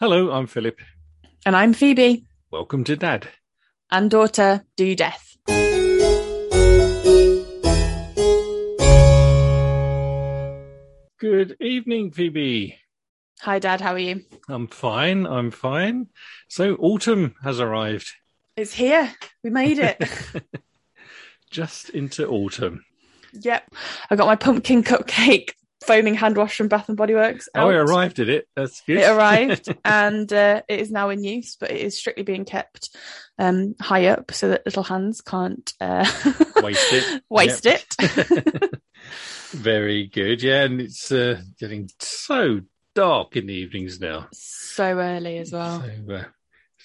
Hello, I'm Philip. And I'm Phoebe. Welcome to Dad. And daughter, do death. Good evening, Phoebe. Hi, Dad. How are you? I'm fine. I'm fine. So, autumn has arrived. It's here. We made it. Just into autumn. Yep. I got my pumpkin cupcake foaming hand wash from Bath and Body Works. Oh, it arrived, did it? That's good. It arrived and uh, it is now in use, but it is strictly being kept um, high up so that little hands can't uh, Waste it. waste it. Very good. Yeah, and it's uh, getting so dark in the evenings now. so early as well. So, uh,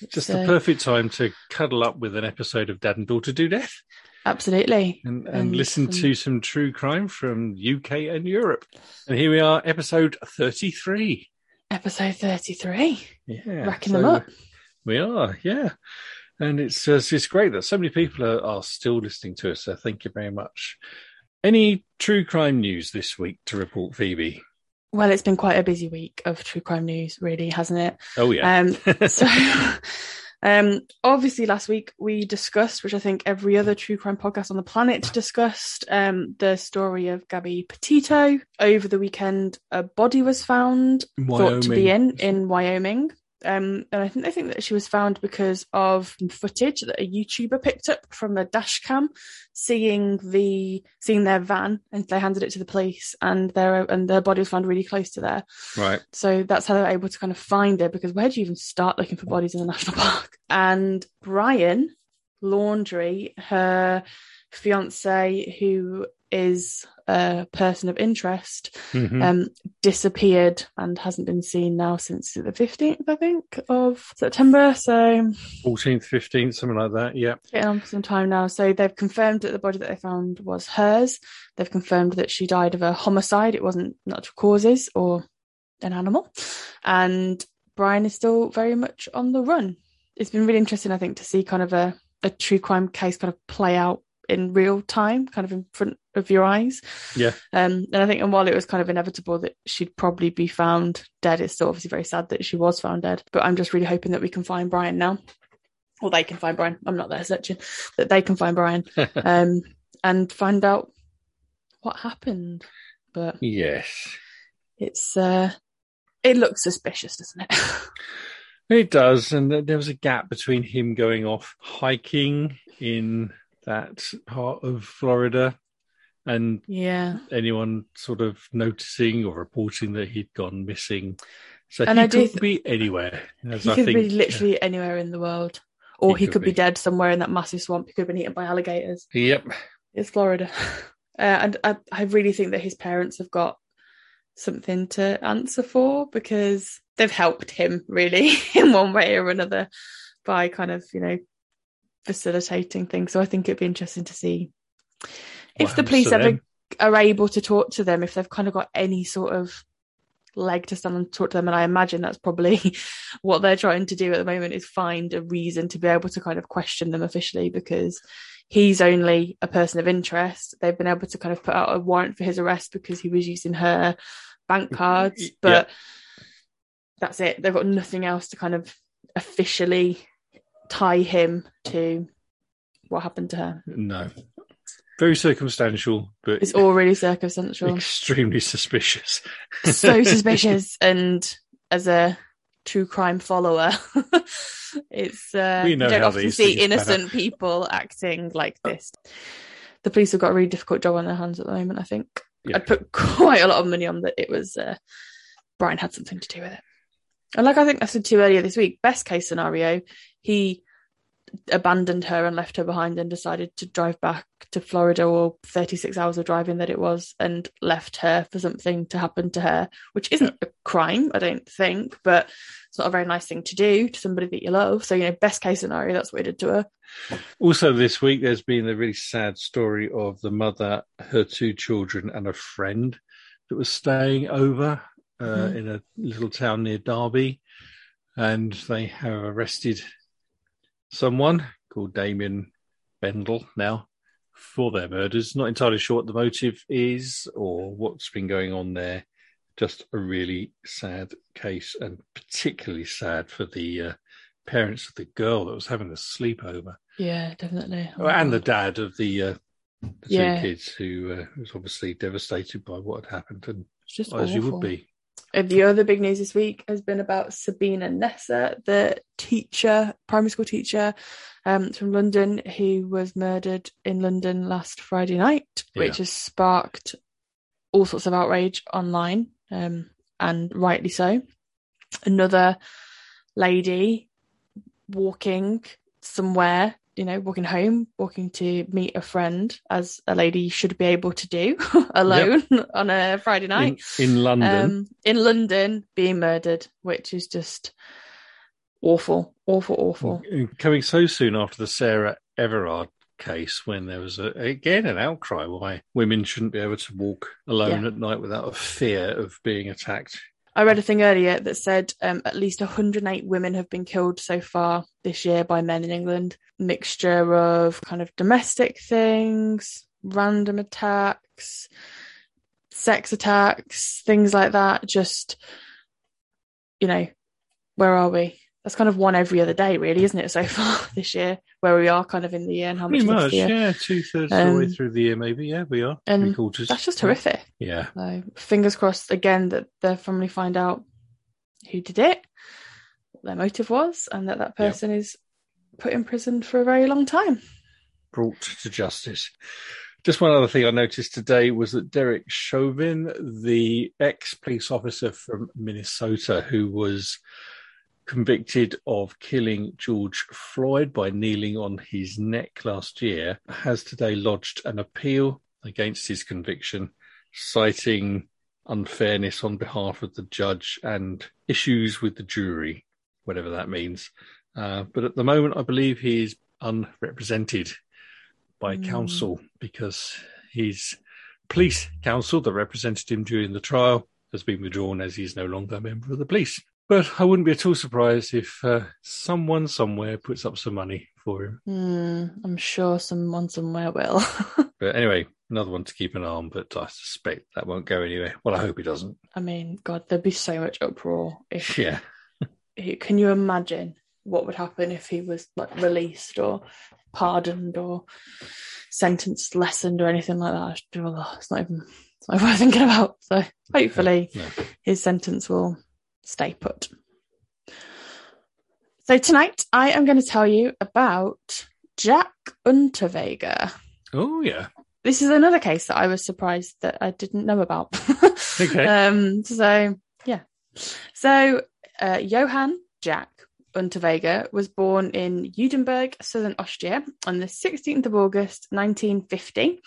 just So- the perfect time to cuddle up with an episode of Dad and Daughter Do Death Absolutely. and, and, And listen to some true crime from UK and Europe. And here we are, episode 33. Episode 33. Yeah. Racking so them up. We are, yeah. And it's uh, it's great that so many people are, are still listening to us. So thank you very much. Any true crime news this week to report, Phoebe? Well, it's been quite a busy week of true crime news, really, hasn't it? Oh yeah. Um, so, um, obviously, last week we discussed, which I think every other true crime podcast on the planet discussed, um, the story of Gabby Petito. Over the weekend, a body was found, thought to be in in Wyoming. Um, and I think they think that she was found because of footage that a YouTuber picked up from a dash cam, seeing the seeing their van, and they handed it to the police, and their and their body was found really close to there. Right. So that's how they were able to kind of find it because where do you even start looking for bodies in the national park? And Brian Laundrie, her fiance, who is a person of interest, Mhm. um, disappeared and hasn't been seen now since the 15th, I think, of September. So 14th, 15th, something like that. Yeah. getting on for some time now. So they've confirmed that the body that they found was hers. They've confirmed that she died of a homicide. It wasn't natural causes or an animal. And Brian is still very much on the run. It's been really interesting, I think, to see kind of a, a true crime case kind of play out in real time, kind of in front of your eyes. Yeah. Um, and I think, and while it was kind of inevitable that she'd probably be found dead, it's still obviously very sad that she was found dead. But I'm just really hoping that we can find Brian now. Or they can find Brian. I'm not there searching. That they can find Brian um, and find out what happened. But yes. it's uh, it looks suspicious, doesn't it? It does. And there was a gap between him going off hiking in that part of Florida and yeah. anyone sort of noticing or reporting that he'd gone missing. So And he I could th- be anywhere. As He I could think, be literally anywhere in the world. Or He he, could could be. be. dead somewhere in that massive swamp. He could have been eaten by alligators. Yep. It's Florida. Uh, and I, I really think that his parents have got something to answer for because they've helped him really in one way or another by kind of, you know, facilitating things. So I think it'd be interesting to see if What the police ever are able to talk to them, if they've kind of got any sort of leg to stand and talk to them. And I imagine that's probably what they're trying to do at the moment is find a reason to be able to kind of question them officially because he's only a person of interest. They've been able to kind of put out a warrant for his arrest because he was using her bank cards, Yeah. but that's it. They've got nothing else to kind of officially tie him to what happened to her. No. Very circumstantial, but It's all really circumstantial. extremely suspicious. so suspicious and as a true crime follower it's uh We you know don't how often see innocent people acting like this the police have got a really difficult job on their hands at the moment i think Yeah. i'd put quite a lot of money on that it was uh brian had something to do with it and like i think i said to you earlier this week best case scenario he abandoned her and left her behind and decided to drive back to Florida or 36 hours of driving that it was and left her for something to happen to her, which isn't a crime, I don't think, but it's not a very nice thing to do to somebody that you love. So, you know, best case scenario, that's what he did to her. Also, this week there's been a really sad story of the mother, her two children, and a friend that was staying over uh, Mhm. in a little town near Derby, and they have arrested someone called Damien Bendall now for their murders. Not entirely sure what the motive is or what's been going on there, just a really sad case, and particularly sad for the uh, parents of the girl that was having the sleepover. Yeah, definitely. Oh, and the dad of the, uh, the Yeah. two kids who uh, was obviously devastated by what had happened, and as you would be. And the other big news this week has been about Sabina Nessa, the teacher, primary school teacher um, from London, who was murdered in London last Friday night, which has sparked all sorts of outrage online, um, and rightly so. Another lady walking somewhere, you know, walking home, walking to meet a friend, as a lady should be able to do alone on a Friday night In, in London, um, in London being murdered, which is just awful, awful, awful. Coming so soon after the Sarah Everard case, when there was a, again an outcry why women shouldn't be able to walk alone Yeah. at night without a fear of being attacked. I read a thing earlier that said um, at least 108 women have been killed so far this year by men in England. Mixture of kind of domestic things, random attacks, sex attacks, things like that. Just, you know, where are we? That's kind of one every other day, really, isn't it, so far this year, where we are kind of in the year and how much Pretty much, year. yeah, two thirds of the way Um, through the year, maybe. Yeah, we are. and. That's just horrific. Yeah, So fingers crossed again that their family find out who did it, what their motive was, and that that Yep. person is put in prison for a very long time. brought to justice. Just one other thing I noticed today was that Derek Chauvin, the ex police officer from Minnesota who was convicted of killing George Floyd by kneeling on his neck last year, has today lodged an appeal against his conviction, citing unfairness on behalf of the judge and issues with the jury, whatever that means. Uh, but at the moment, I believe he is unrepresented by Mm. counsel because his police counsel that represented him during the trial has been withdrawn as he's no longer a member of the police. But I wouldn't be at all surprised if uh, someone somewhere puts up some money for him. Hmm, I'm sure someone somewhere will. But anyway, another one to keep an eye on, but I suspect that won't go anywhere. Well, I hope it doesn't. I mean, God, there'd be so much uproar if. Yeah. Can you imagine what would happen if he was like released or pardoned or sentenced lessened or anything like that? It's not even. It's not even worth thinking about. So hopefully. No. his sentence will stay put. So tonight I am going to tell you about Jack Unterweger. Oh, yeah. This is another case that I was surprised that I didn't know about. Okay. um, so yeah. So uh, Johann Jack Unterweger was born in Judenburg, southern Austria, on the 16th of August 1950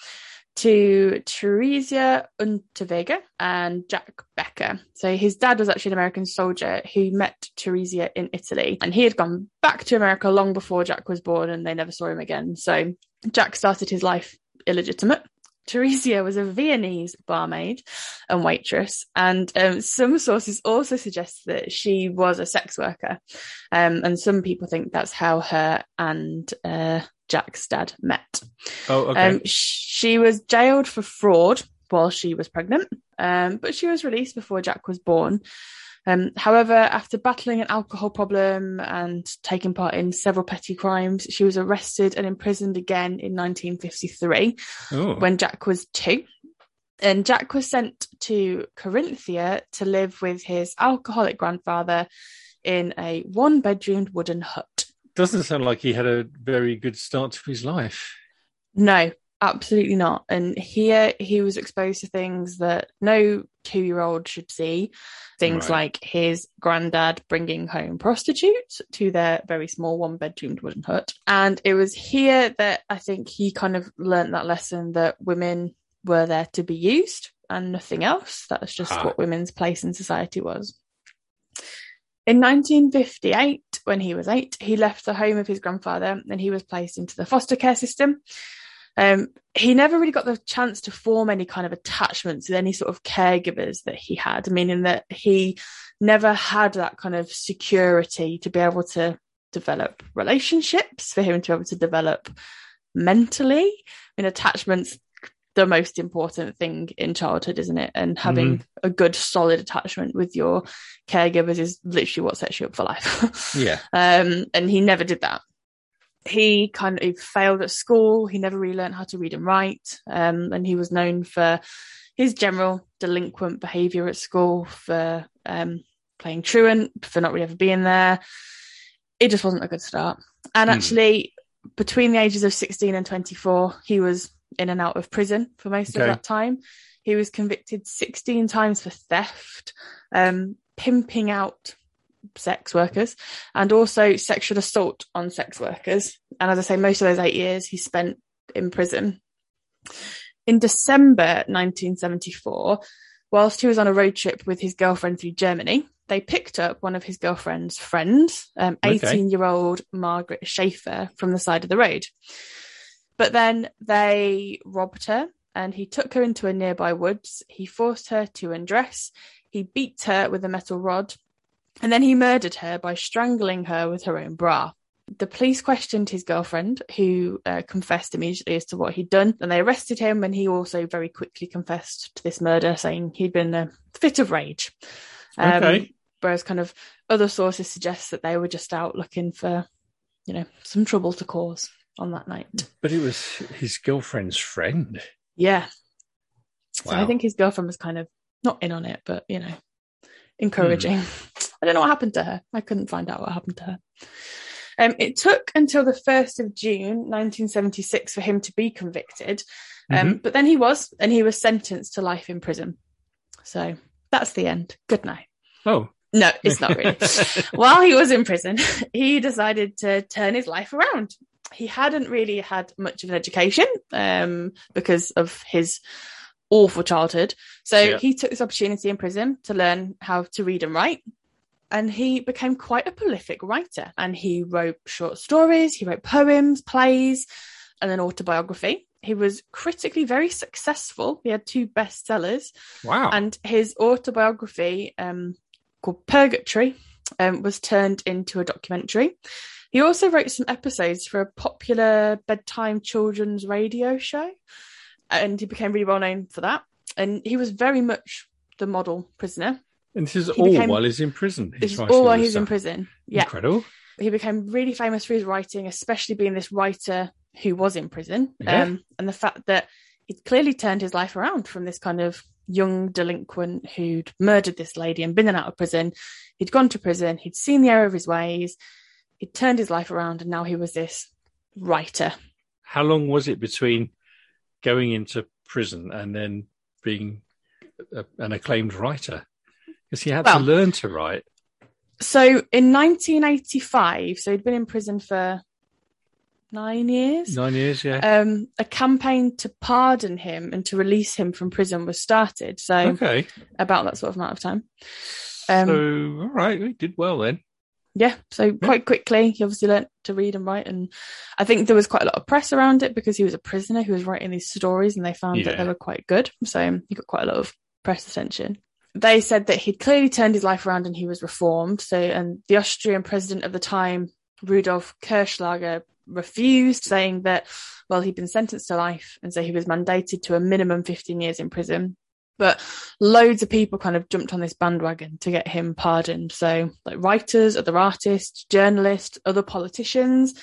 to Theresia Unterweger and Jack Becker. So his dad was actually an American soldier who met Theresia in Italy, and he had gone back to America long before Jack was born, and they never saw him again. So Jack started his life illegitimate. Theresia was a Viennese barmaid and waitress, and um, some sources also suggest that she was a sex worker. Um, and some people think that's how her and uh, Jack's dad met. Oh, okay. Um, she was jailed for fraud while she was pregnant, um, but she was released before Jack was born. Um, however, after battling an alcohol problem and taking part in several petty crimes, she was arrested and imprisoned again in 1953 oh, when Jack was two. And Jack was sent to Carinthia to live with his alcoholic grandfather in a one bedroomed wooden hut. Doesn't sound like he had a very good start to his life. No, absolutely not. And here he was exposed to things that no two year old should see. Things Right. like his granddad bringing home prostitutes to their very small one bedroomed wooden hut. And it was here that I think he kind of learnt that lesson that women were there to be used and nothing else. That's just Ah. what women's place in society was. In 1958, when he was eight, he left the home of his grandfather and he was placed into the foster care system. Um, he never really got the chance to form any kind of attachments with any sort of caregivers that he had, meaning that he never had that kind of security to be able to develop relationships, for him to be able to develop mentally. I mean, attachments, the most important thing in childhood, isn't it? And having mm-hmm. a good, solid attachment with your caregivers is literally what sets you up for life. yeah. Um, and he never did that. He kind of failed at school. He never really learned how to read and write. Um, and he was known for his general delinquent behaviour at school, for um, playing truant, for not really ever being there. It just wasn't a good start. And mm. actually, between the ages of 16 and 24, he was in and out of prison for most okay. of that time. He was convicted 16 times for theft, um, pimping out sex workers, and also sexual assault on sex workers. And as I say, most of those eight years he spent in prison. In December 1974, whilst he was on a road trip with his girlfriend through Germany, they picked up one of his girlfriend's friends, 18 um, year old Margaret Schaefer, from the side of the road. But then they robbed her and he took her into a nearby woods. He forced her to undress. He beat her with a metal rod and then he murdered her by strangling her with her own bra. The police questioned his girlfriend, who uh, confessed immediately as to what he'd done, and they arrested him. And he also very quickly confessed to this murder, saying he'd been in a fit of rage. Um, okay. Whereas, kind of other sources suggest that they were just out looking for, you know, some trouble to cause on that night. But it was his girlfriend's friend. Yeah. Wow. So I think his girlfriend was kind of not in on it, but you know, encouraging. Hmm. I don't know what happened to her. I couldn't find out what happened to her. Um, it took until the 1st of June 1976 for him to be convicted. Um, mm-hmm. But then he was, and he was sentenced to life in prison. So that's the end. Good night. Oh. No, it's not really. While he was in prison, he decided to turn his life around. He hadn't really had much of an education um, because of his awful childhood. So yeah. he took this opportunity in prison to learn how to read and write. And he became quite a prolific writer. And he wrote short stories he wrote poems plays and an autobiography. He was critically very successful. He had two bestsellers. Wow. And his autobiography um, called purgatory um, was turned into a documentary he also wrote some episodes for a popular bedtime children's radio show and he became really well known for that and he was very much the model prisoner and this is he all became, while he's in prison. This is all while he's stuff. in prison. Yeah. Incredible. He became really famous for his writing, especially being this writer who was in prison. Yeah. Um, and the fact that he'd clearly turned his life around from this kind of young delinquent who'd murdered this lady and been in out of prison. He'd gone to prison, he'd seen the error of his ways, he'd turned his life around, and now he was this writer. How long was it between going into prison and then being a, an acclaimed writer? Because he had well, to learn to write. So in 1985, so he'd been in prison for nine years. Nine years, yeah. Um, a campaign to pardon him and to release him from prison was started. So okay. about that sort of amount of time. Um, so all right, he did well then. Yeah, so quite quickly he obviously learnt to read and write, and I think there was quite a lot of press around it because he was a prisoner who was writing these stories, and they found yeah. that they were quite good. So he got quite a lot of press attention they said that he'd clearly turned his life around and he was reformed. So, and the Austrian president of the time, Rudolf Kirchschläger, refused, saying that, well, he'd been sentenced to life and so he was mandated to a minimum 15 years in prison. But loads of people kind of jumped on this bandwagon to get him pardoned. So, like writers, other artists, journalists, other politicians,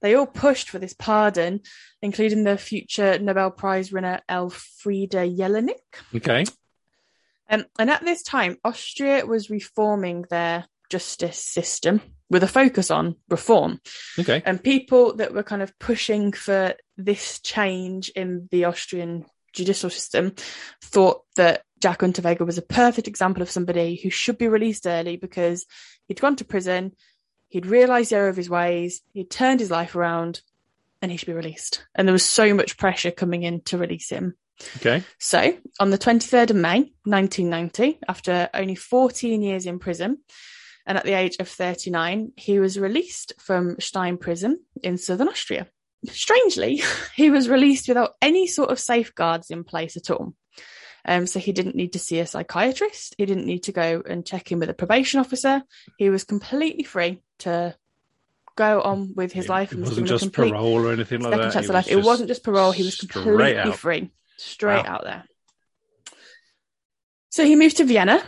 they all pushed for this pardon, including the future Nobel Prize winner Elfriede Jelinek. Okay. Um, and at this time, Austria was reforming their justice system with a focus on reform. Okay. And people that were kind of pushing for this change in the Austrian judicial system thought that Jack Unterweger was a perfect example of somebody who should be released early because he'd gone to prison, he'd realised the error of his ways, he'd turned his life around, and he should be released. And there was so much pressure coming in to release him. Okay. So, on the 23rd of May, 1990, after only 14 years in prison, and at the age of 39, he was released from Stein prison in southern Austria. Strangely, he was released without any sort of safeguards in place at all. Um, so he didn't need to see a psychiatrist. He didn't need to go and check in with a probation officer. He was completely free to go on with his life. It wasn't just parole or anything like that. It, it wasn't just parole. He was completely free. straight wow. out there. So he moved to Vienna,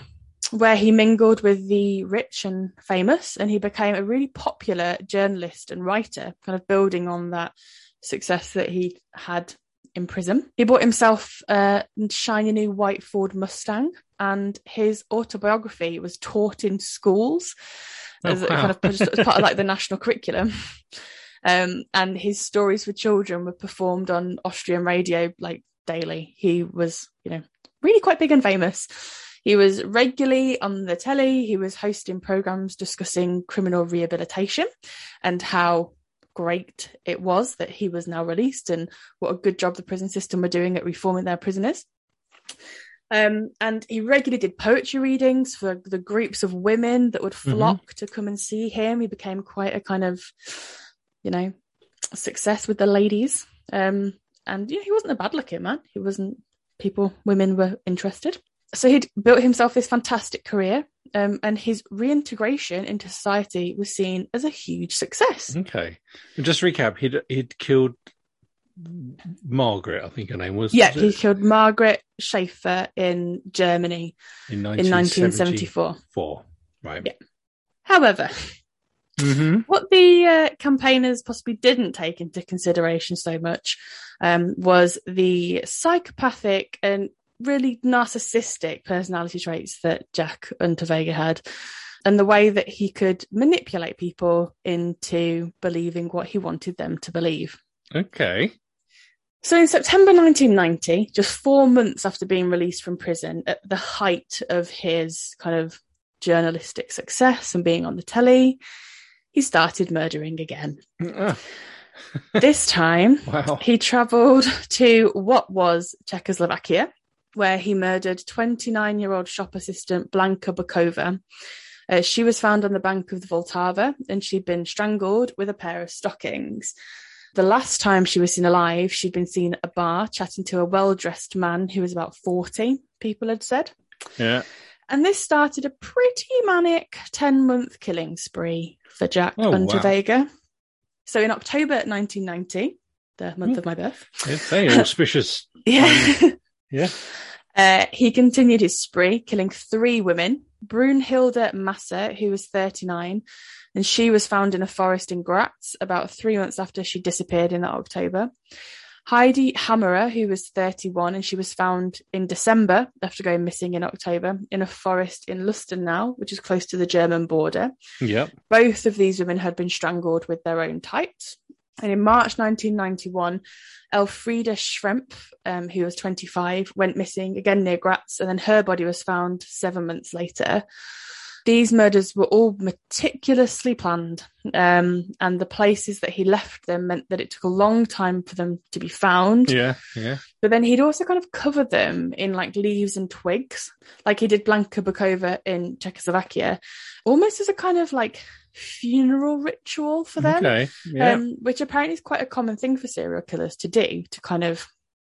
where he mingled with the rich and famous, and he became a really popular journalist and writer, kind of building on that success that he had in prison. He bought himself a shiny new white Ford Mustang, and his autobiography was taught in schools oh, as wow. kind of as part of like the national curriculum. Um, and his stories for children were performed on Austrian radio like daily. He was, you know, really quite big and famous. He was regularly on the telly. He was hosting programs discussing criminal rehabilitation and how great it was that he was now released and what a good job the prison system were doing at reforming their prisoners. Um, and he regularly did poetry readings for the groups of women that would mm-hmm. flock mm-hmm. to come and see him. He became quite a kind of, you know, success with the ladies. Um, and know, he wasn't a bad looking man. He wasn't people, women were interested. So he'd built himself this fantastic career, um, and his reintegration into society was seen as a huge success. Okay, just recap: he'd he'd killed Margaret, I think her name was. Yeah, was he killed Margaret Schaefer in Germany in 1974. Four, right. Yeah. However, mm-hmm. what the uh, campaigners possibly didn't take into consideration so much um, was the psychopathic and really narcissistic personality traits that Jack Unterweger had and the way that he could manipulate people into believing what he wanted them to believe. Okay. So in September 1990, just four months after being released from prison, at the height of his kind of journalistic success and being on the telly, he started murdering again. Ah. this time, wow. he travelled to what was Czechoslovakia, where he murdered 29 year old shop assistant Blanka Bukova. Uh, she was found on the bank of the Vltava and she'd been strangled with a pair of stockings. The last time she was seen alive, she'd been seen at a bar chatting to a well dressed man who was about 40, people had said. Yeah. And this started a pretty manic 10 month killing spree for Jack oh, Unterweger. Wow. So in October 1990, the month mm. of my birth. It's very auspicious. yeah. Yeah. Uh, he continued his spree, killing three women. Brunhilde Masser, who was 39, and she was found in a forest in Graz about three months after she disappeared in that October. Heidi Hammerer, who was 31, and she was found in December after going missing in October in a forest in Lustenau, which is close to the German border. Yep. Both of these women had been strangled with their own tights. And in March 1991, Elfriede Schrempf, um, who was 25, went missing again near Graz, and then her body was found seven months later. These murders were all meticulously planned, um, and the places that he left them meant that it took a long time for them to be found. Yeah, yeah. But then he'd also kind of covered them in like leaves and twigs, like he did Blanka Bukova in Czechoslovakia, almost as a kind of like funeral ritual for them. Okay, yeah. Um, which apparently is quite a common thing for serial killers to do, to kind of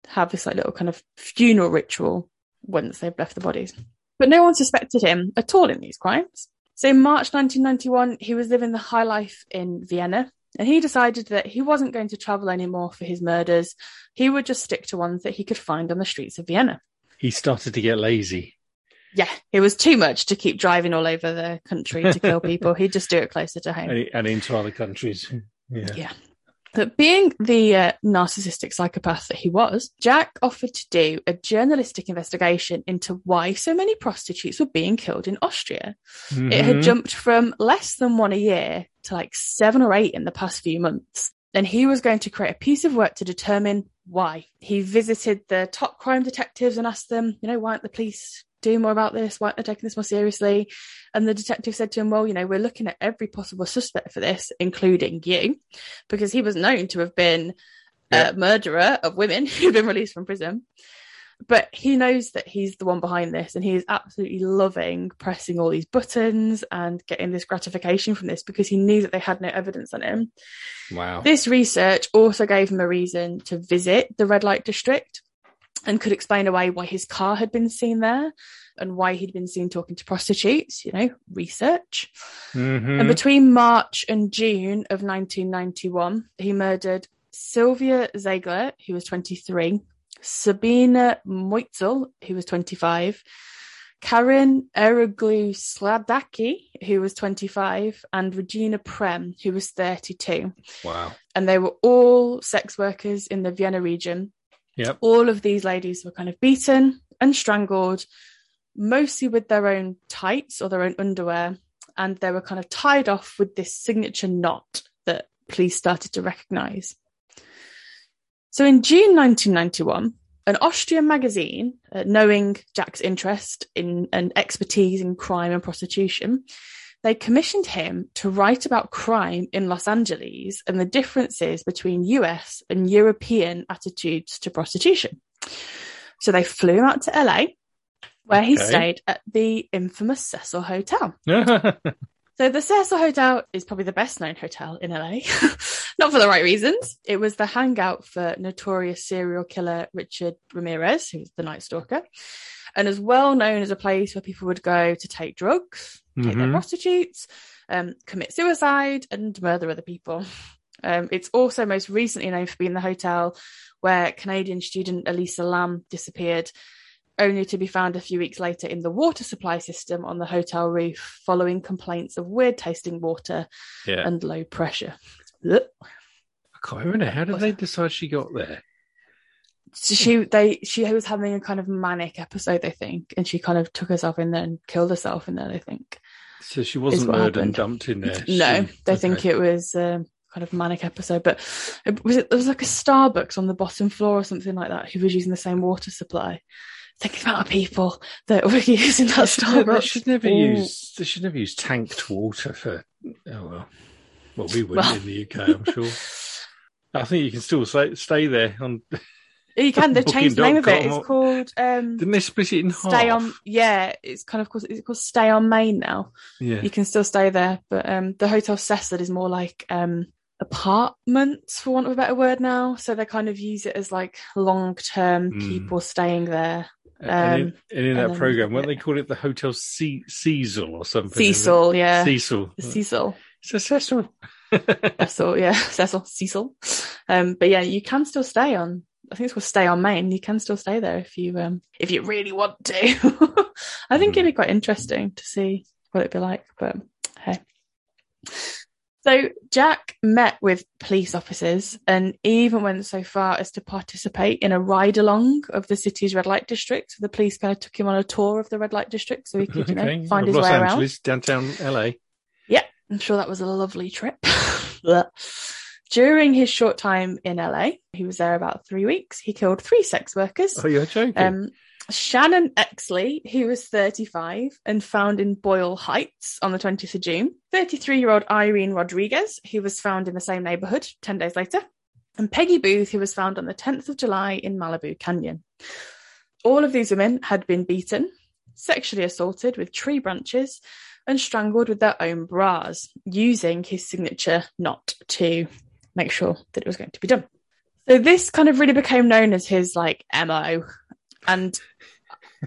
have this like little kind of funeral ritual once they've left the bodies. But no one suspected him at all in these crimes. So in March 1991, he was living the high life in Vienna, and he decided that he wasn't going to travel anymore for his murders. He would just stick to ones that he could find on the streets of Vienna. He started to get lazy. Yeah, it was too much to keep driving all over the country to kill people. He'd just do it closer to home. And, and into other countries. Yeah. Yeah. But being the uh, narcissistic psychopath that he was, Jack offered to do a journalistic investigation into why so many prostitutes were being killed in Austria. Mm-hmm. It had mm-hmm. jumped from less than one a year to like seven or eight in the past few months. And he was going to create a piece of work to determine why. He visited the top crime detectives and asked them, you know, why aren't the police do more about this? Why aren't they taking this more seriously? And the detective said to him, Well, you know, we're looking at every possible suspect for this, including you, because he was known to have been yeah. a murderer of women who'd been released from prison. But he knows that he's the one behind this, and he is absolutely loving pressing all these buttons and getting this gratification from this because he knew that they had no evidence on him. Wow. This research also gave him a reason to visit the red light district and could explain away why his car had been seen there and why he'd been seen talking to prostitutes, you know, research. Mm-hmm. And between March and June of 1991, he murdered Sylvia Ziegler, who was 23, Sabina Moitzel, who was 25, Karen Eroglu Sladaki, who was 25, and Regina Prem, who was 32. Wow. And they were all sex workers in the Vienna region. Yep. All of these ladies were kind of beaten and strangled, mostly with their own tights or their own underwear. And they were kind of tied off with this signature knot that police started to recognize. So in June 1991, an Austrian magazine, uh, knowing Jack's interest in and expertise in crime and prostitution, they commissioned him to write about crime in Los Angeles and the differences between US and European attitudes to prostitution. So they flew him out to LA, where he Okay. stayed at the infamous Cecil Hotel. So the Cecil Hotel is probably the best known hotel in LA. Not for the right reasons. It was the hangout for notorious serial killer Richard Ramirez, who was the Night Stalker, and is well known as a place where people would go to take drugs, take their Mhm. prostitutes, um, commit suicide, and murder other people. Um, it's also most recently known for being the hotel where Canadian student Elisa Lam disappeared, only to be found a few weeks later in the water supply system on the hotel roof following complaints of weird tasting water yeah. and low pressure. Ugh. I can't remember. How did they decide she got there? So she they she was having a kind of manic episode, I think, and she kind of took herself in there and killed herself in there, I think. So she wasn't murdered and dumped in there. No, She- they okay. think it was um, kind of manic episode, but it was it there was like a Starbucks on the bottom floor or something like that who was using the same water supply. Think of the amount of people that were using that Starbucks. They should never Ooh. use. They should never use tanked water for. Oh well. Well, we wouldn't Well. in the UK, I'm sure. I think you can still stay, stay there. On You can. They've changed the name of it. It's called um, didn't they split it in Stay half? on. Yeah, it's kind of called. It's called Stay on Main now. Yeah. You can still stay there, but um, the Hotel Cecil is more like um, apartments, for want of a better word now. So they kind of use it as like long term Mm. people staying there. and in, um, and in and that then- program, weren't yeah. they call it the Hotel Ce- Cecil or something? Cecil, yeah. Cecil. Cecil. It's a Cecil. Cecil, yeah. Cecil, Cecil. Um, but yeah, you can still stay on. I think it's called Stay on Main. You can still stay there if you um if you really want to. I think it'd be quite interesting to see what it'd be like. But hey. So Jack met with police officers and even went so far as to participate in a ride along of the city's red light district. So the police kind of took him on a tour of the red light district so he could, you know, Okay, find of his Los way around. Angeles, downtown LA. Yep, I'm sure that was a lovely trip. During his short time in LA, he was there about three weeks. He killed three sex workers. Oh, you're joking? Um, Shannon Exley, who was 35 and found in Boyle Heights on the 20th of June. 33 year old Irene Rodriguez, who was found in the same neighborhood 10 days later. And Peggy Booth, who was found on the 10th of July in Malibu Canyon. All of these women had been beaten, sexually assaulted with tree branches, and strangled with their own bras, using his signature knot to make sure that it was going to be done. So this kind of really became known as his like MO. And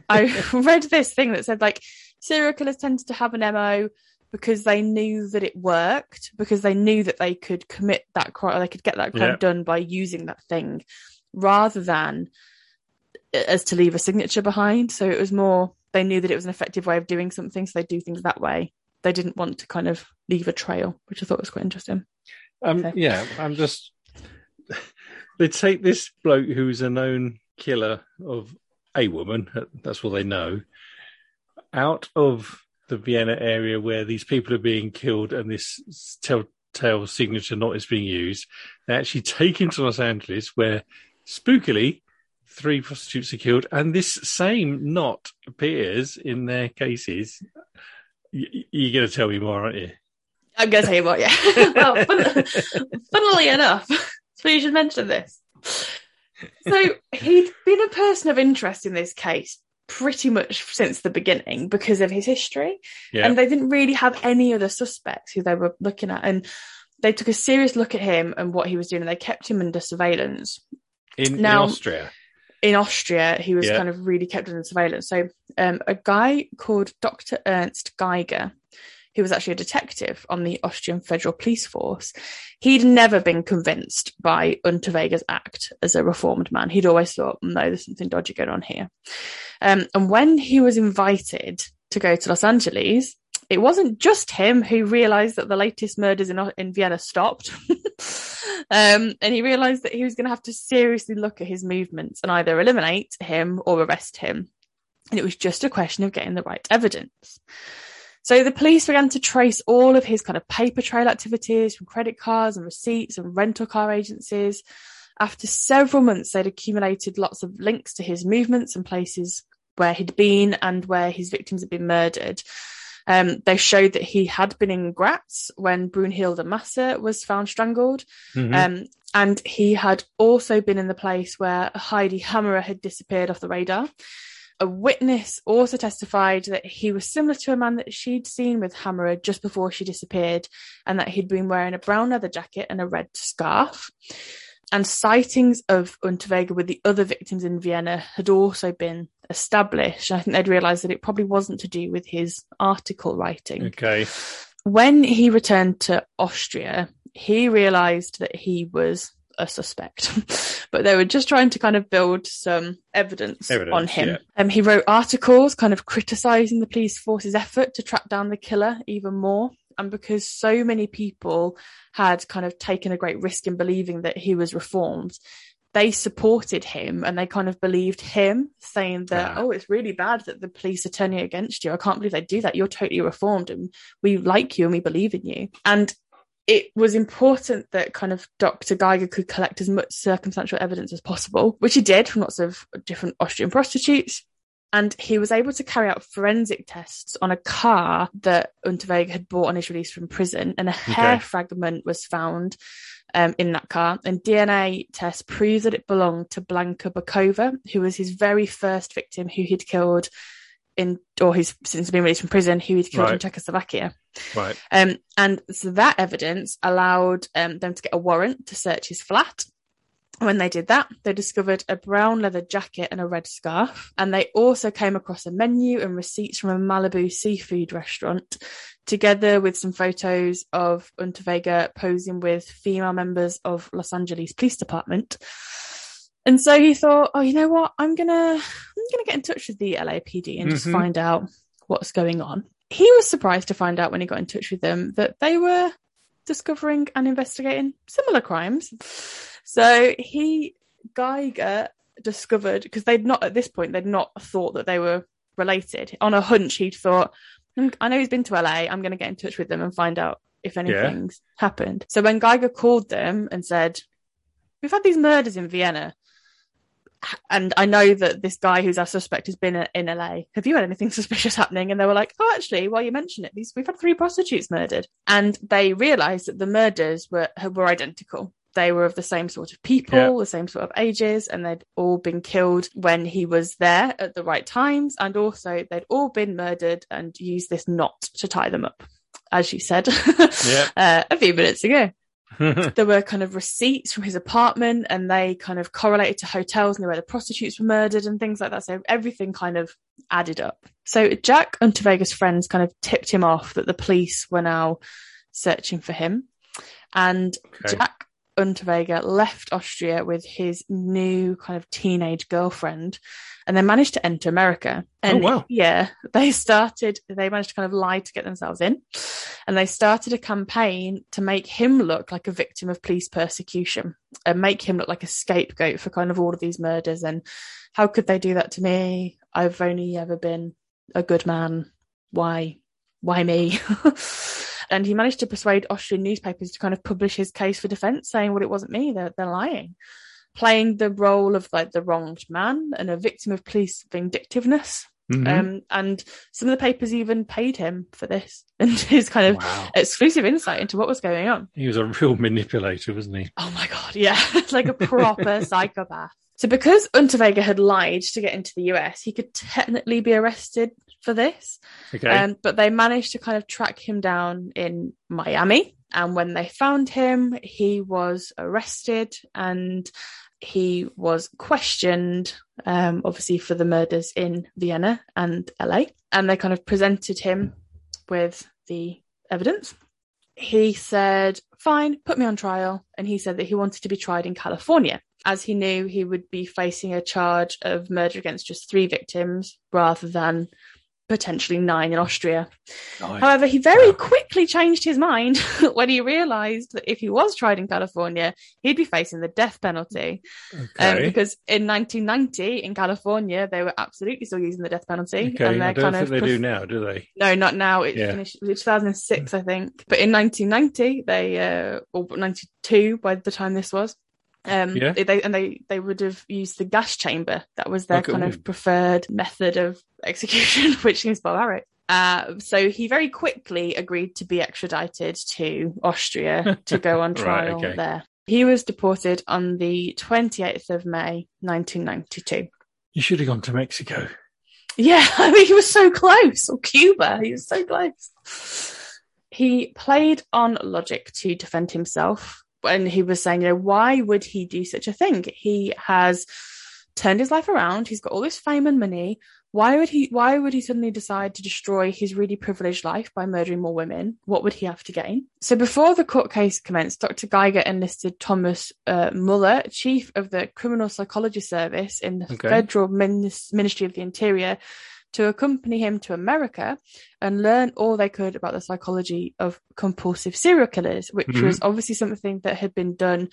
I read this thing that said like serial killers tended to have an MO because they knew that it worked, because they knew that they could commit that crime, or they could get that crime Yeah. done by using that thing, rather than uh, as to leave a signature behind. So it was more they knew that it was an effective way of doing something, so they do things that way. They didn't want to kind of leave a trail, which I thought was quite interesting. Um, Okay. yeah, I'm just. They take this bloke who's a known killer of a woman, that's all they know, out of the Vienna area where these people are being killed and this telltale signature knot is being used. They actually take him to Los Angeles where, spookily, three prostitutes are killed and this same knot appears in their cases. You're going to tell me more, aren't you? I'm going to tell you what, yeah. well, fun- funnily enough, so you should mention this. So he'd been a person of interest in this case pretty much since the beginning because of his history. Yeah. And they didn't really have any other suspects who they were looking at. And they took a serious look at him and what he was doing, and they kept him under surveillance. in, Now- in Austria. in Austria, he was Yeah. kind of really kept under surveillance. So, um, a guy called Dr. Ernst Geiger, who was actually a detective on the Austrian Federal Police Force, he'd never been convinced by Unterweger's act as a reformed man. He'd always thought, no, there's something dodgy going on here. Um, and when he was invited to go to Los Angeles, it wasn't just him who realized that the latest murders in, in Vienna stopped. um, and he realized that he was going to have to seriously look at his movements and either eliminate him or arrest him. And it was just a question of getting the right evidence. So the police began to trace all of his kind of paper trail activities from credit cards and receipts and rental car agencies. After several months, they'd accumulated lots of links to his movements and places where he'd been and where his victims had been murdered. Um, they showed that he had been in Graz when Brunhilde Masser was found strangled. Mm-hmm. Um, and he had also been in the place where Heidi Hammerer had disappeared off the radar. A witness also testified that he was similar to a man that she'd seen with Hammerer just before she disappeared, and that he'd been wearing a brown leather jacket and a red scarf. And sightings of Unterweger with the other victims in Vienna had also been established. I think they'd realised that it probably wasn't to do with his article writing. Okay. When he returned to Austria, he realised that he was a suspect, but they were just trying to kind of build some evidence, evidence on him. Yeah. Um, he wrote articles kind of criticising the police force's effort to track down the killer even more. And because so many people had kind of taken a great risk in believing that he was reformed, they supported him and they kind of believed him, saying that, yeah. oh, it's really bad that the police are turning against you. I can't believe they do that. You're totally reformed and we like you and we believe in you. And it was important that kind of Dr. Geiger could collect as much circumstantial evidence as possible, which he did from lots of different Austrian prostitutes. And he was able to carry out forensic tests on a car that Unterweger had bought on his release from prison, and a okay. hair fragment was found um, in that car. And DNA tests proved that it belonged to Blanka Bokova, who was his very first victim, who he'd killed in, or who's since been released from prison, who he'd killed right. in Czechoslovakia. Right. Um, and so that evidence allowed um, them to get a warrant to search his flat. When they did that, they discovered a brown leather jacket and a red scarf. And they also came across a menu and receipts from a Malibu seafood restaurant, together with some photos of Unterweger posing with female members of Los Angeles Police Department. And so he thought, oh, you know what? I'm gonna, I'm gonna get in touch with the LAPD and mm-hmm. just find out what's going on. He was surprised to find out when he got in touch with them that they were discovering and investigating similar crimes. So he, Geiger, discovered because they'd not at this point they'd not thought that they were related. On a hunch, he'd thought, hmm, I know he's been to LA. I'm going to get in touch with them and find out if anything's yeah. happened. So when Geiger called them and said, "We've had these murders in Vienna." And I know that this guy who's our suspect has been in LA. Have you had anything suspicious happening? And they were like, oh, actually, while you mention it, these we've had three prostitutes murdered, and they realised that the murders were were identical. They were of the same sort of people, yeah. the same sort of ages, and they'd all been killed when he was there at the right times, and also they'd all been murdered and used this knot to tie them up, as you said yeah. uh, a few minutes ago. there were kind of receipts from his apartment and they kind of correlated to hotels near where the prostitutes were murdered and things like that. So everything kind of added up. So Jack Unterweger's friends kind of tipped him off that the police were now searching for him. And okay. Jack Unterweger left Austria with his new kind of teenage girlfriend and they managed to enter America. Oh, and oh, wow. yeah, they started, they managed to kind of lie to get themselves in. And they started a campaign to make him look like a victim of police persecution and make him look like a scapegoat for kind of all of these murders. And how could they do that to me? I've only ever been a good man. Why? Why me? and he managed to persuade Austrian newspapers to kind of publish his case for defense, saying, well, it wasn't me, they're, they're lying playing the role of like the wronged man and a victim of police vindictiveness. Mm-hmm. Um, and some of the papers even paid him for this and his kind of wow. exclusive insight into what was going on. He was a real manipulator, wasn't he? Oh my god, yeah, It's like a proper psychopath. So because Unterweger had lied to get into the US, he could technically be arrested for this. Okay. Um, but they managed to kind of track him down in Miami. And when they found him, he was arrested and he was questioned, um, obviously for the murders in Vienna and LA, and they kind of presented him with the evidence. He said, fine, put me on trial. And he said that he wanted to be tried in California, as he knew he would be facing a charge of murder against just three victims rather than potentially nine in Austria. Nine. However, he very wow. quickly changed his mind when he realised that if he was tried in California, he'd be facing the death penalty. Um, okay. Um, because in 1990 in California, they were absolutely still using the death penalty. Okay. And I don't think they pref- do now, do they? No, not now. It yeah. finished it 2006, I think. But in 1990, they uh, or 92 by the time this was, um, yeah. they and they they would have used the gas chamber. That was their kind of preferred method of execution, which seems barbaric. Uh, so he very quickly agreed to be extradited to Austria to go on trial right, okay. there. He was deported on the 28th of May, 1992. You should have gone to Mexico. Yeah, I mean, he was so close. Or Cuba, he was so close. He played on logic to defend himself and he was saying, you know, why would he do such a thing? He has turned his life around. He's got all this fame and money. Why would he? Why would he suddenly decide to destroy his really privileged life by murdering more women? What would he have to gain? So before the court case commenced, Dr. Geiger enlisted Thomas uh, Muller, chief of the Criminal Psychology Service in the okay. Federal Ministry of the Interior, to accompany him to America and learn all they could about the psychology of compulsive serial killers, which mm-hmm. was obviously something that had been done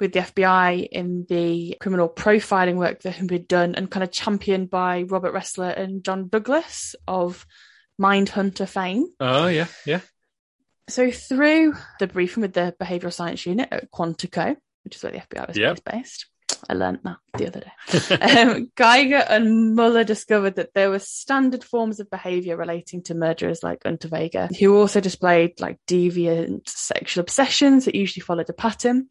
with the FBI in the criminal profiling work that had been done and kind of championed by Robert Ressler and John Douglas of Mindhunter fame. Oh, yeah, yeah. So through the briefing with the behavioural science unit at Quantico, which is where the FBI was yep. based, I learned that the other day. um, Geiger and Muller discovered that there were standard forms of behavior relating to murderers like Unterweger, who also displayed like deviant sexual obsessions that usually followed a pattern.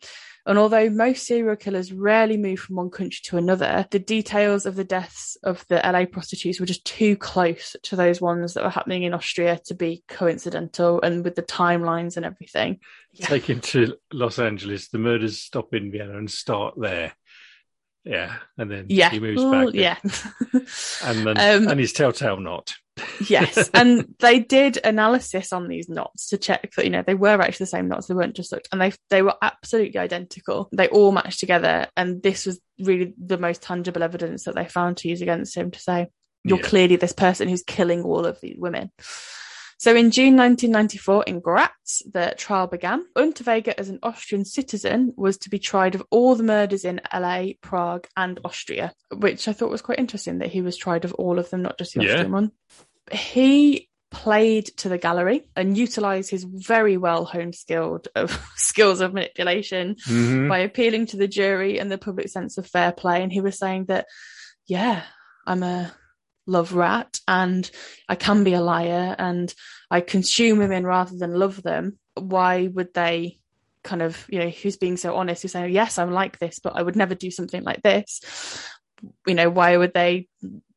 And although most serial killers rarely move from one country to another, the details of the deaths of the LA prostitutes were just too close to those ones that were happening in Austria to be coincidental and with the timelines and everything. Yeah. Take him to Los Angeles, the murders stop in Vienna and start there. Yeah, and then yeah. he moves back. Yeah, and then um, and his telltale knot. yes, and they did analysis on these knots to check that you know they were actually the same knots. They weren't just looked, and they they were absolutely identical. They all matched together, and this was really the most tangible evidence that they found to use against him to say you're yeah. clearly this person who's killing all of these women. So in June 1994 in Graz, the trial began. Unterweger, as an Austrian citizen, was to be tried of all the murders in LA, Prague, and Austria, which I thought was quite interesting that he was tried of all of them, not just the yeah. Austrian one. He played to the gallery and utilized his very well honed skilled of skills of manipulation mm-hmm. by appealing to the jury and the public sense of fair play. And he was saying that, yeah, I'm a love rat and I can be a liar and I consume women rather than love them, why would they kind of, you know, who's being so honest, who's saying, yes, I'm like this, but I would never do something like this. You know, why would they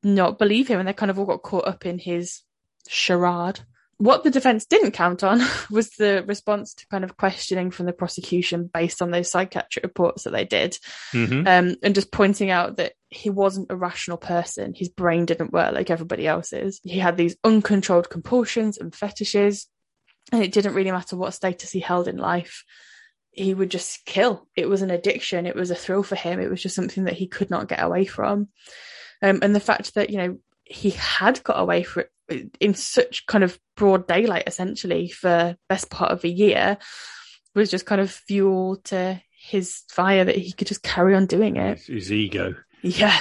not believe him? And they kind of all got caught up in his charade what the defense didn't count on was the response to kind of questioning from the prosecution based on those psychiatric reports that they did. Mm-hmm. um, and just pointing out that he wasn't a rational person. His brain didn't work like everybody else's. He had these uncontrolled compulsions and fetishes and it didn't really matter what status he held in life. He would just kill. It was an addiction. It was a thrill for him. It was just something that he could not get away from. Um, and the fact that you know he had got away for it in such kind of broad daylight essentially for best part of a year was just kind of fuel to his fire that he could just carry on doing it. His ego. Yeah.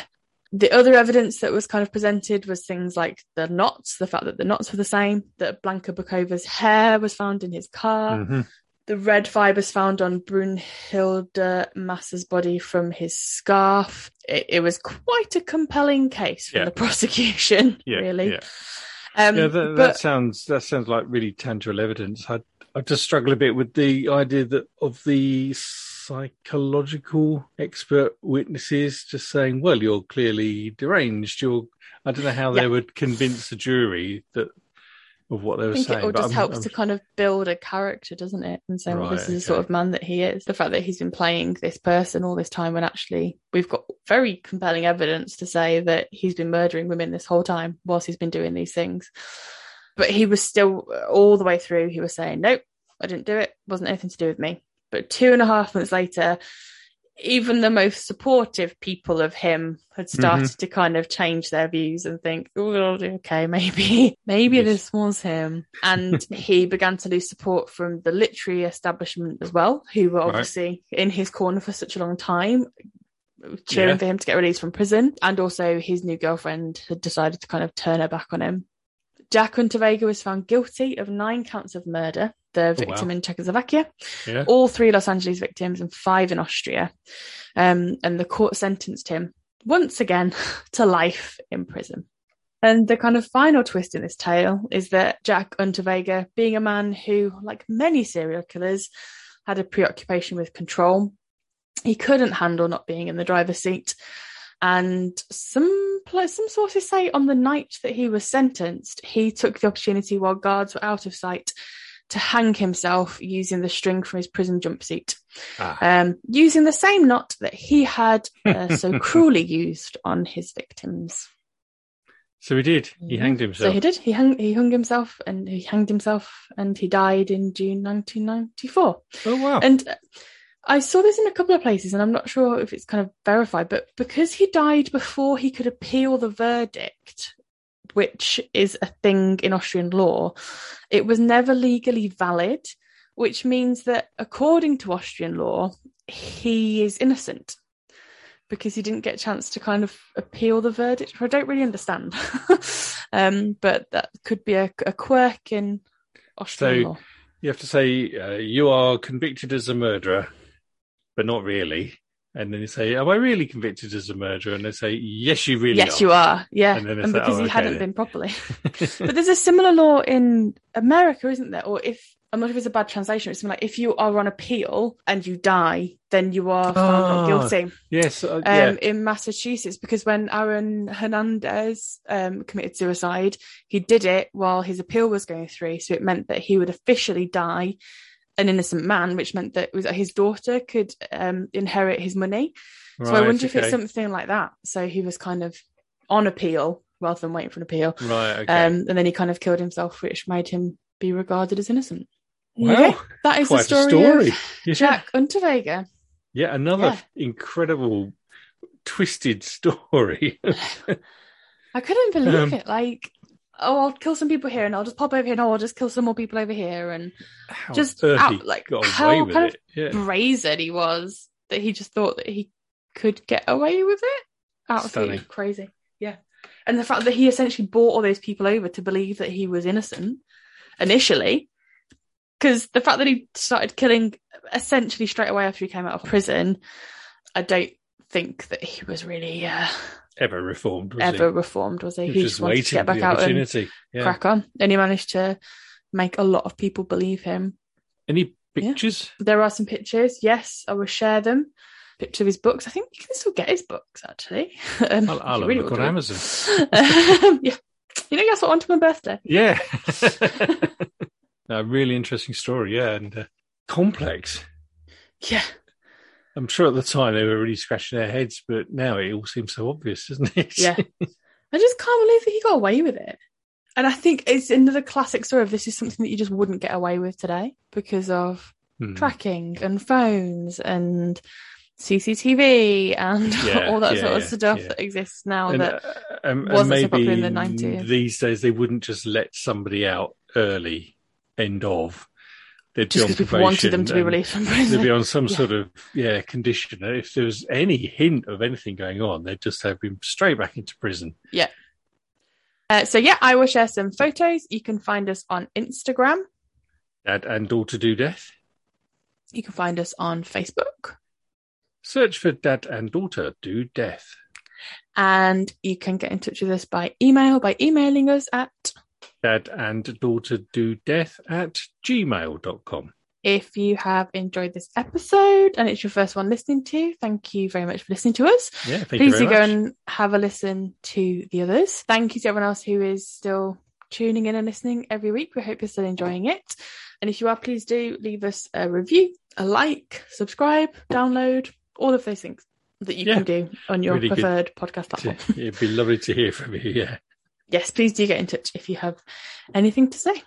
The other evidence that was kind of presented was things like the knots, the fact that the knots were the same, that Blanka Bukova's hair was found in his car, mm-hmm the red fibers found on Brunhilde Masser's body from his scarf. It, it, was quite a compelling case for yeah. the prosecution, yeah, really. Yeah, um, yeah that, but, that, sounds that sounds like really tangible evidence. I I just struggle a bit with the idea that of the psychological expert witnesses just saying, "Well, you're clearly deranged." You're I don't know how they would convince a jury that of what they were I think saying. It all just I'm, helps I'm... to kind of build a character, doesn't it? And say, right, well, this is okay. the sort of man that he is. The fact that he's been playing this person all this time when actually we've got very compelling evidence to say that he's been murdering women this whole time whilst he's been doing these things. But he was still all the way through. He was saying, "Nope, I didn't do it. Wasn't anything to do with me." But two and a half months later, even the most supportive people of him had started mm-hmm. to kind of change their views and think, oh, okay, maybe, maybe yes. this was him. And he began to lose support from the literary establishment as well, who were obviously right. in his corner for such a long time, cheering yeah. for him to get released from prison. And also his new girlfriend had decided to kind of turn her back on him. Jack Unterweger was found guilty of nine counts of murder, the victim oh, wow. in Czechoslovakia, yeah. all three Los Angeles victims, and five in Austria. Um, and the court sentenced him once again to life in prison. And the kind of final twist in this tale is that Jack Unterweger, being a man who, like many serial killers, had a preoccupation with control, he couldn't handle not being in the driver's seat. And some some sources say on the night that he was sentenced, he took the opportunity while guards were out of sight to hang himself using the string from his prison jumpsuit, ah. um, using the same knot that he had uh, so cruelly used on his victims. So he did. He hanged himself. So he did. He hung. He hung himself, and he hanged himself, and he died in June 1994. Oh wow! And I saw this in a couple of places, and I'm not sure if it's kind of verified, but because he died before he could appeal the verdict, which is a thing in Austrian law, it was never legally valid, which means that according to Austrian law, he is innocent because he didn't get a chance to kind of appeal the verdict. I don't really understand, um, but that could be a, a quirk in Austrian law. so, law. You have to say uh, you are convicted as a murderer, but not really. And then you say, "Am I really convicted as a murderer?" And they say, "Yes, you really yes, are. you are. Yeah, and, and because oh, he okay, hadn't then. been properly." but there's a similar law in America, isn't there? Or if I'm not sure if it's a bad translation. It's like if you are on appeal and you die, then you are found oh, not guilty. Yes, uh, um, in Massachusetts, because when Aaron Hernandez um, committed suicide, he did it while his appeal was going through, so it meant that he would officially die an innocent man, which meant that was his daughter could um, inherit his money. Right, so I wonder okay. if it's something like that. So he was kind of on appeal rather than waiting for an appeal. Right. Okay. Um, and then he kind of killed himself, which made him be regarded as innocent. Well, yeah, that is the story, story. of yeah. Jack Unterweger. Yeah, another yeah. incredible twisted story. I couldn't believe um, it. Like oh, I'll kill some people here and I'll just pop over here and oh, I'll just kill some more people over here and just out, like how kind of yeah. brazen he was that he just thought that he could get away with it. Absolutely crazy. Yeah. And the fact that he essentially bought all those people over to believe that he was innocent initially, because the fact that he started killing essentially straight away after he came out of prison, I don't think that he was really uh, ever reformed. ever he? reformed was he? He, he just wanted to get back out and yeah. crack on, and he managed to make a lot of people believe him. Any pictures? Yeah. There are some pictures. Yes, I will share them. Picture of his books. I think you can still get his books actually. Um, I'll, I'll really look on Amazon. um, yeah, you know, that's what on to my birthday. Yeah, a really interesting story. Yeah, and uh, complex. Yeah, I'm sure at the time they were really scratching their heads, but now it all seems so obvious, doesn't it? Yeah. I just can't believe that he got away with it. And I think it's another classic story of this is something that you just wouldn't get away with today because of hmm. tracking and phones and CCTV and yeah, all that yeah, sort of stuff yeah. that exists now and, that uh, um, wasn't so popular in the 90s. These days, they wouldn't just let somebody out early, end of they'd just because people wanted them to be released from prison. They'd be on some yeah. sort of yeah condition. If there was any hint of anything going on, they'd just have been straight back into prison. Yeah. Uh, so yeah, I will share some photos. You can find us on Instagram. Dad and daughter do death. You can find us on Facebook. Search for Dad and daughter do death. And you can get in touch with us by email by emailing us at dad and daughter do death at gmail.com. If you have enjoyed this episode and it's your first one listening to, thank you very much for listening to us. Yeah, Please do go and have a listen to the others. Thank you to everyone else who is still tuning in and listening every week. We hope you're still enjoying it. And if you are, please do leave us a review, a like, subscribe, download, all of those things that you yeah, can do on your really preferred podcast platform. it'd be lovely to hear from you. Yeah. Yes, please do get in touch if you have anything to say.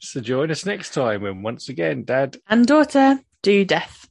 So join us next time when once again, Dad and daughter do death.